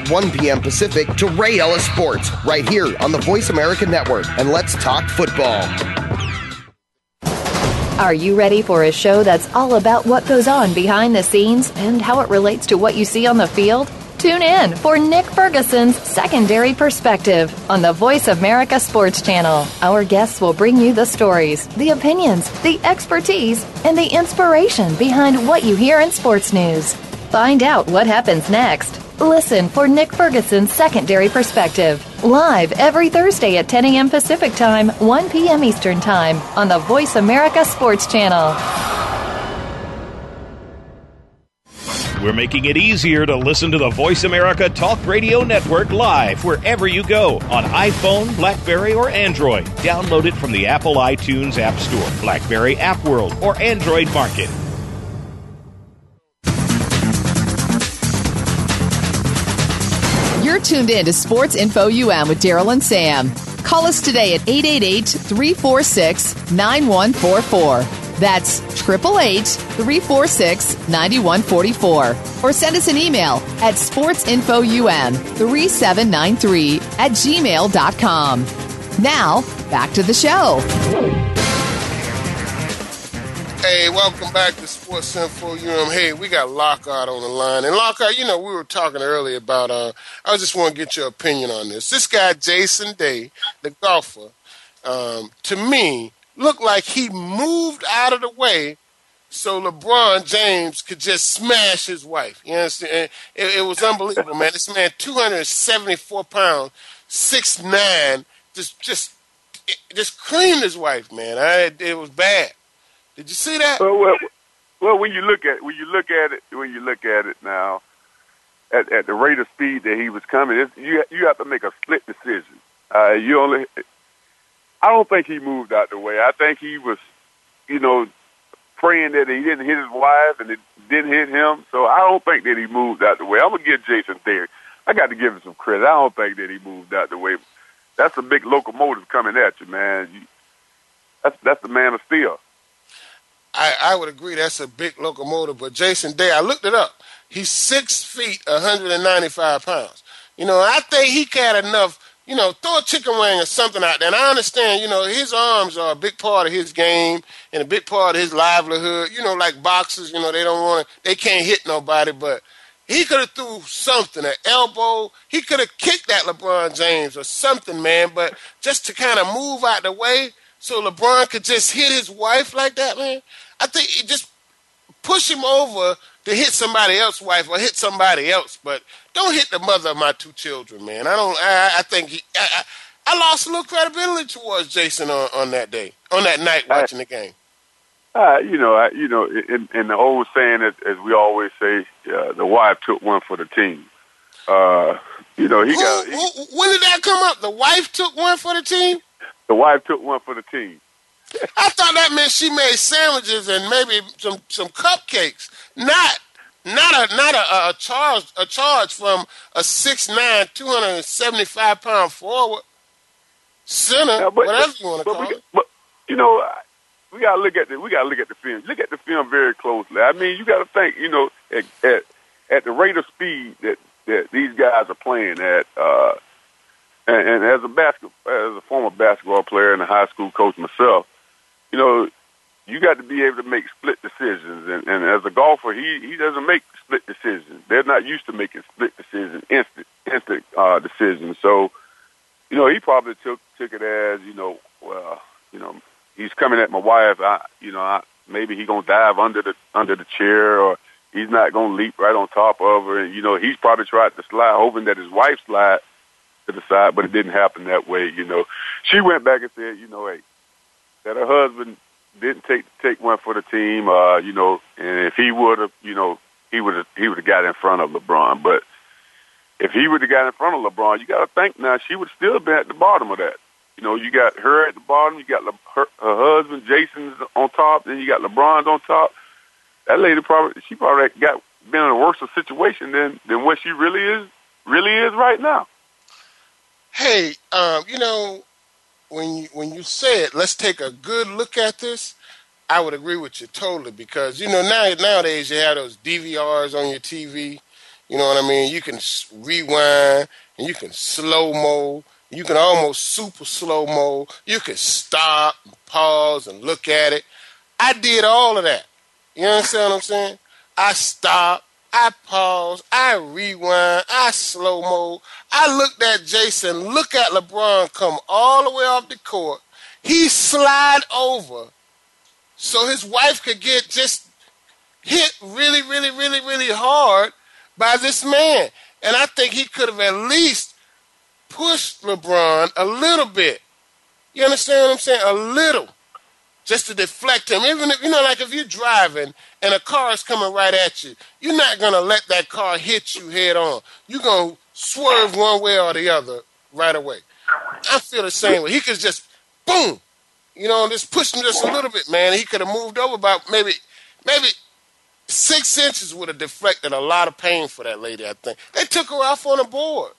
at 1 p.m. Pacific to Ray Ellis Sports right here on the Voice America Network. And let's talk football. Are you ready for a show that's all about what goes on behind the scenes and how it relates to what you see on the field? Tune in for Nick Ferguson's Secondary Perspective on the Voice America Sports Channel. Our guests will bring you the stories, the opinions, the expertise, and the inspiration behind what you hear in sports news. Find out what happens next. Listen for Nick Ferguson's Secondary Perspective, live every Thursday at 10 a.m. Pacific Time, 1 p.m. Eastern Time on the Voice America Sports Channel. We're making it easier to listen to the Voice America Talk Radio Network live wherever you go on iPhone, Blackberry, or Android. Download it from the Apple iTunes App Store, Blackberry App World, or Android Market. Tuned in to Sports Info UM with Daryl and Sam. Call us today at 888 346 9144. That's 888 346 9144. Or send us an email at sportsinfoum3793 at gmail.com. Now, back to the show. Hey, welcome back to Sports Info UM. Hey, we got Lockhart on the line. And Lockhart, you know, we were talking earlier about, uh, I just want to get your opinion on this. This guy, Jason Day, the golfer, um, to me, looked like he moved out of the way so LeBron James could just smash his wife. You understand? It, it was unbelievable, man. This man, 274 pounds, six nine, just, just, just creamed his wife, man. I, it was bad. Did you see that? Well, well, well, when you look at when you look at it when you look at it now, at, at the rate of speed that he was coming, you you have to make a split decision. Uh, you only, I don't think he moved out the way. I think he was, you know, praying that he didn't hit his wife and it didn't hit him. So I don't think that he moved out the way. I'm gonna give Jason there. I got to give him some credit. I don't think that he moved out the way. That's a big locomotive coming at you, man. You, that's that's the man of steel. I, I would agree that's a big locomotive, but Jason Day, I looked it up. He's six feet, 195 pounds. You know, I think he got enough, you know, throw a chicken wing or something out there. And I understand, you know, his arms are a big part of his game and a big part of his livelihood. You know, like boxers, you know, they don't want to, they can't hit nobody, but he could have threw something, an elbow. He could have kicked that LeBron James or something, man. But just to kind of move out the way so LeBron could just hit his wife like that, man. I think it just push him over to hit somebody else's wife or hit somebody else, but don't hit the mother of my two children, man. I don't. I, I think he, I, I, lost a little credibility towards Jason on, on that day, on that night watching the game. Uh, you know, I, you know, in, in the old saying, as, as we always say, uh, the wife took one for the team. Uh, You know, he Who- got he, who- when did that come up? The wife took one for the team. The wife took one for the team. I thought that meant she made sandwiches and maybe some some cupcakes, not not a not a, a charge a charge from a six nine, two hundred and seventy five pound forward center, Yeah, but- whatever you want to call we, it. But you know, we gotta look at the we gotta look at the film. Look at the film very closely. I mean, you gotta think. You know, at at, at the rate of speed that that these guys are playing at. uh and, and as a basket, as a former basketball player and a high school coach myself, you know, you got to be able to make split decisions. And, and as a golfer, he he doesn't make split decisions. They're not used to making split decisions, instant instant uh, decisions. So, you know, he probably took took it as you know, well, you know, he's coming at my wife. I, you know, I, maybe he gonna dive under the under the chair, or he's not gonna leap right on top of her. And you know, he's probably tried to slide, hoping that his wife slide to the side, but it didn't happen that way. You know, she went back and said, you know, hey, that her husband didn't take take one for the team. Uh, you know, and if he would have, you know, he would have he would have got in front of LeBron. But if he would have got in front of LeBron, you got to think now she would still been at the bottom of that. You know, you got her at the bottom, you got Le- her, her husband Jason's on top, then you got LeBron's on top. That lady probably she probably got been in a worse situation than than what she really is really is right now. Hey, um, you know, when you when you say it, let's take a good look at this. I would agree with you totally because you know now nowadays you have those DVRs on your TV. You know what I mean? You can rewind and you can slow mo. You can almost super slow mo. You can stop, and pause, and look at it. I did all of that. You understand what I'm saying? I stop, I pause, I rewind, I slow mo. I looked at Jason, look at LeBron come all the way off the court. He slide over so his wife could get just hit really, really, really, really hard by this man. And I think he could have at least pushed LeBron a little bit. You understand what I'm saying? A little. Just to deflect him. Even if, you know, like if you're driving and a car is coming right at you, you're not going to let that car hit you head on. You're going to swerve one way or the other right away. I feel the same way. He could just, boom, you know, just push him just a little bit, man. He could have moved over about maybe, maybe six inches would have deflected a lot of pain for that lady. I think they took her off on the board.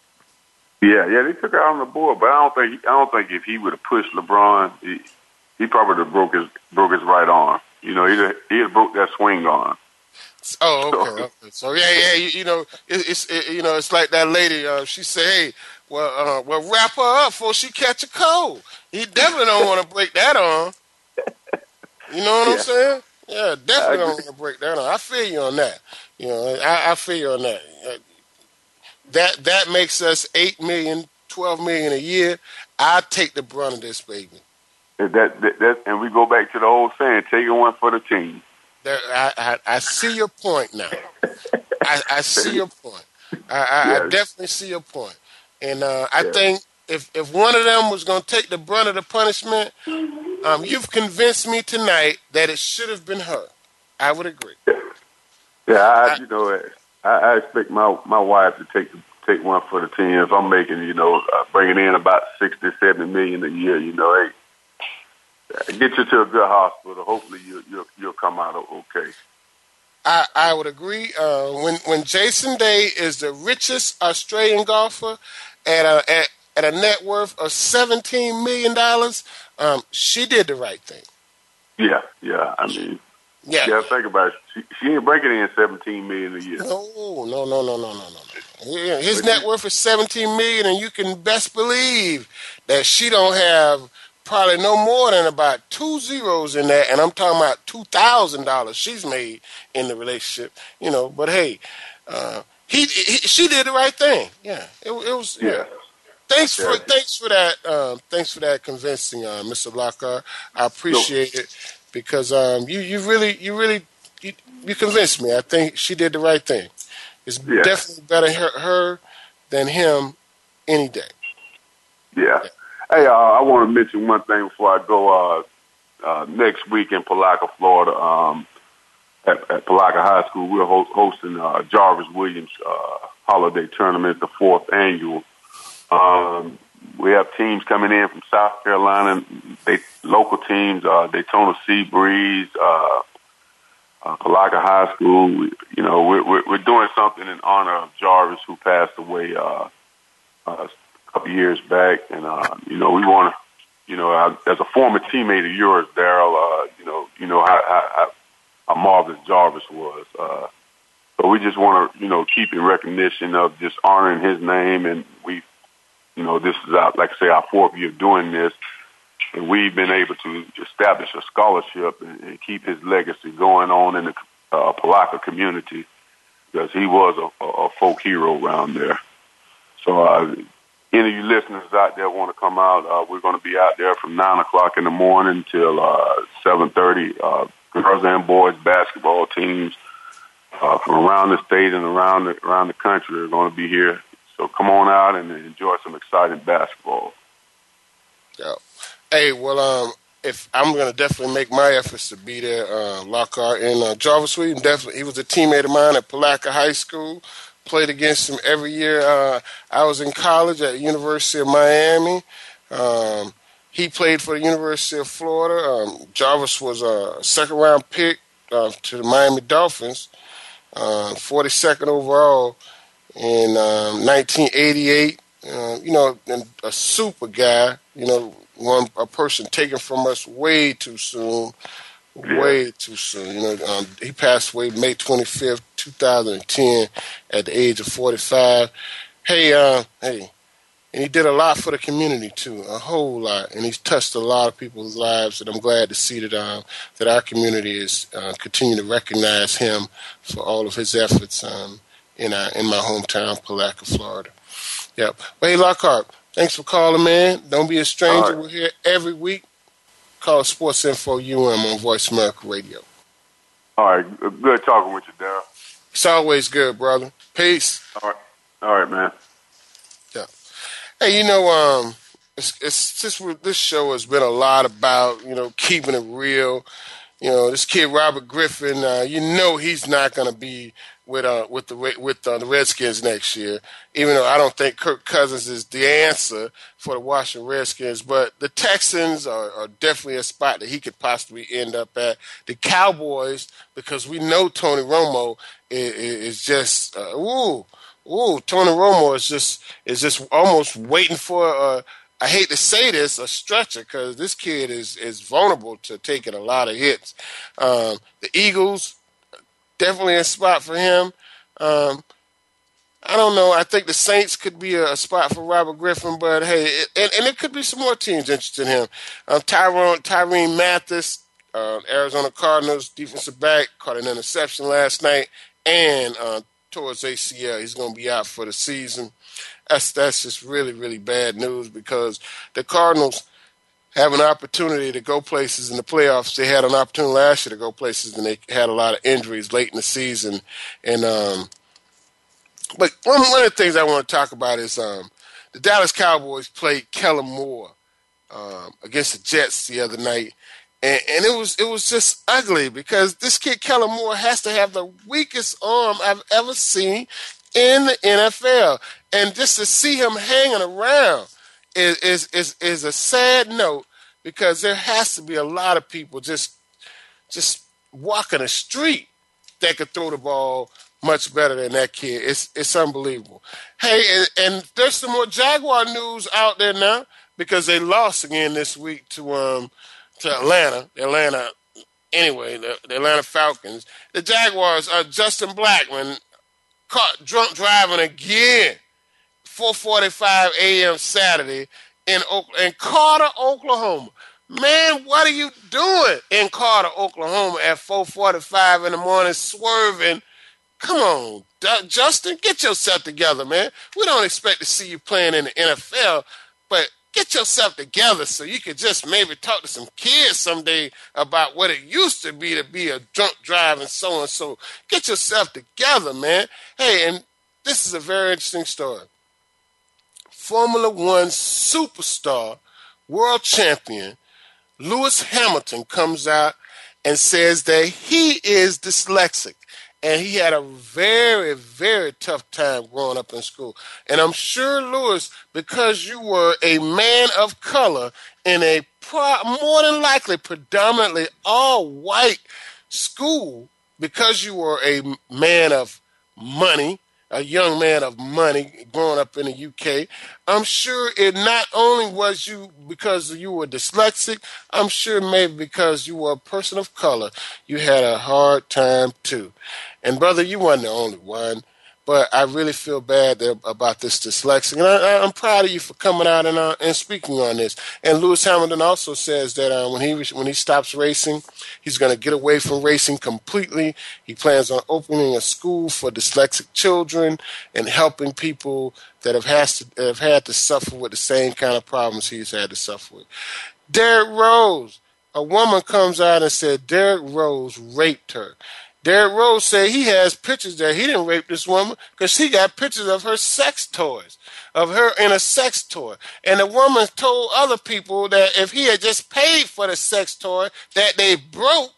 Yeah, yeah, they took her out on the board, but I don't think I don't think if he would have pushed LeBron, he, he probably would have broke his broke his right arm. You know, he'd he'd have broke that swing arm. Oh, okay. okay. So yeah, yeah, you, you know, it, it's it, you know, it's like that lady. Uh, she said, "Hey, well, uh, well, wrap her up before she catch a cold." He definitely don't want to break that arm. You know what Yeah. I'm saying? Yeah, definitely don't want to break that arm. I feel you on that. You know, I, I feel you on that. That that makes us eight million, twelve million a year. I take the brunt of this, baby. That, that, that, and we go back to the old saying, taking one for the team. There, I, I, I see your point now. I, I see your point. I, I, I Yes. definitely see your point. And uh, I think if, if one of them was going to take the brunt of the punishment, um, you've convinced me tonight that it should have been her. I would agree. Yeah, I, you know, I, I expect my my wife to take take one for the team. If I'm making, you know, uh, bringing in about sixty, seventy million a year, you know, hey, get you to a good hospital. Hopefully, you you'll, you'll come out okay. I, I would agree. Uh, when when Jason Day is the richest Australian golfer at a at, at a net worth of seventeen million dollars, um, she did the right thing. Yeah, yeah. I mean, Yeah. yeah. Think about it. She, she ain't breaking in seventeen million a year. No, no, no, no, no, no, no. Yeah, His net worth is seventeen million, and you can best believe that she don't have probably no more than about two zeros in that, and I'm talking about two thousand dollars she's made in the relationship. You know, but hey, uh, he, he she did the right thing. Yeah, it, it was. Yeah. Thanks for thanks for that. Um, thanks for that convincing, uh, Mr. Lockhart. I appreciate it because um, you you really you really you, you convinced me. I think she did the right thing. It's Yeah. definitely better her, her than him any day. Yeah. Hey, uh, I want to mention one thing before I go. Uh, uh, next week in Palatka, Florida, um, at, at Palatka High School. We're host, hosting uh, Jarvis Williams uh, Holiday Tournament, the fourth annual. Um, we have teams coming in from South Carolina, they local teams, uh, Daytona Sea Breeze, uh, uh, Palatka High School. We, you know, we're, we're, we're doing something in honor of Jarvis, who passed away uh, uh, couple years back, and uh, you know, we want to, you know, as a former teammate of yours, Daryl, uh, you know, you know how, how, how marvelous Jarvis was. Uh, but we just want to, you know, keep in recognition of just honoring his name, and we, you know, this is our, like I say, our fourth year doing this, and we've been able to establish a scholarship and, and keep his legacy going on in the uh, Palatka community because he was a, a, a folk hero around there. So, uh, any of you listeners out there want to come out, uh, we're going to be out there from nine o'clock in the morning till uh, seven thirty. Uh, girls and boys basketball teams uh, from around the state and around the, around the country are going to be here. So come on out and enjoy some exciting basketball. Yeah. Hey, well, um, if I'm going to definitely make my efforts to be there, uh, Lockhart and uh, Jarvis Williams. Definitely, he was a teammate of mine at Palatka High School. Played against him every year. Uh, I was in college at University of Miami. Um, he played for the University of Florida. Um, Jarvis was a second round pick uh, to the Miami Dolphins, uh, 42nd overall in um, 1988. Uh, you know, a super guy. You know, one a person taken from us way too soon, way too soon. You know, um, he passed away May 25th, 2010, at the age of 45. Hey, uh, hey, and he did a lot for the community too, a whole lot, and he's touched a lot of people's lives. And I'm glad to see that um, that our community is uh, continuing to recognize him for all of his efforts um, in our in my hometown, Palatka, Florida. Yep. Well, hey, Lockhart, thanks for calling, man. Don't be a stranger. Right. We're here every week. Call Sports Info UM on Voice America Radio. All right. Good talking with you, Daryl. It's always good, brother. Peace. All right. All right, man. Yeah. Hey, you know, um, it's, it's just this show has been a lot about you know keeping it real. You know, this kid Robert Griffin. Uh, you know, he's not going to be with uh with the with uh, the Redskins next year. Even though I don't think Kirk Cousins is the answer for the Washington Redskins, but the Texans are, are definitely a spot that he could possibly end up at. The Cowboys, because we know Tony Romo is, is just uh, ooh ooh Tony Romo is just is just almost waiting for a. I hate to say this, a stretcher, because this kid is is vulnerable to taking a lot of hits. Um, the Eagles, definitely a spot for him. Um, I don't know. I think the Saints could be a, a spot for Robert Griffin, but hey, it, and, and it could be some more teams interested in him. Um, Tyrann, Mathieu, uh, Arizona Cardinals defensive back, caught an interception last night, and uh, towards ACL, he's going to be out for the season. That's that's just really really bad news because the Cardinals have an opportunity to go places in the playoffs. They had an opportunity last year to go places, and they had a lot of injuries late in the season. And um, but one one of the things I want to talk about is um, the Dallas Cowboys played Kellen Moore um, against the Jets the other night. And, and, it was it was just ugly because this kid Kellen Moore has to have the weakest arm I've ever seen in the NFL, and just to see him hanging around is, is is is a sad note because there has to be a lot of people just just walking the street that could throw the ball much better than that kid. It's it's unbelievable. Hey, and, and there's some more Jaguar news out there now because they lost again this week to um to Atlanta. Atlanta anyway, the, the Atlanta Falcons. The Jaguars are Justin Blackmon caught drunk driving again 4:45 a.m. Saturday in in Carter, Oklahoma. Man, what are you doing in Carter, Oklahoma at 4:45 in the morning, swerving? Come on, Justin, get yourself together, man. We don't expect to see you playing in the NFL, but get yourself together so you could just maybe talk to some kids someday about what it used to be to be a drunk driving so and so. Get yourself together, man. Hey, and this is a very interesting story. Formula One superstar, world champion, Lewis Hamilton comes out and says that he is dyslexic and he had a very, very tough time growing up in school. And I'm sure, Lewis, because you were a man of color in a pro- more than likely predominantly all white school, because you were a man of money, a young man of money growing up in the UK, I'm sure it not only was you because you were dyslexic, I'm sure maybe because you were a person of color, you had a hard time too. And brother, you weren't the only one. But I really feel bad about this dyslexic, and I, am proud of you for coming out and uh, and speaking on this. And Lewis Hamilton also says that uh, when he when he stops racing, he's going to get away from racing completely. He plans on opening a school for dyslexic children and helping people that have has to have had to suffer with the same kind of problems he's had to suffer with. Derrick Rose, a woman comes out and said Derrick Rose raped her. Derrick Rose said he has pictures that he didn't rape this woman because he got pictures of her sex toys, of her in a sex toy. And the woman told other people that if he had just paid for the sex toy that they broke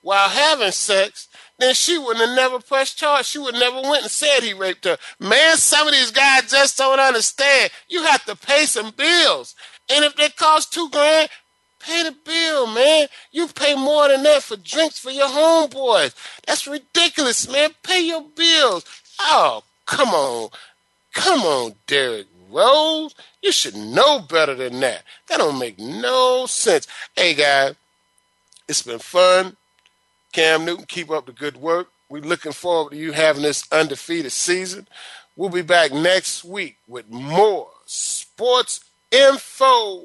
while having sex, then she wouldn't have never pressed charge. She would never went and said he raped her. Man, some of these guys just don't understand. You have to pay some bills. And if they cost two grand, Pay the bill, man. You pay more than that for drinks for your homeboys. That's ridiculous, man. Pay your bills. Oh, come on. Come on, Derrick Rose. You should know better than that. That don't make no sense. Hey, guys, it's been fun. Cam Newton, keep up the good work. We're looking forward to you having this undefeated season. We'll be back next week with more sports info.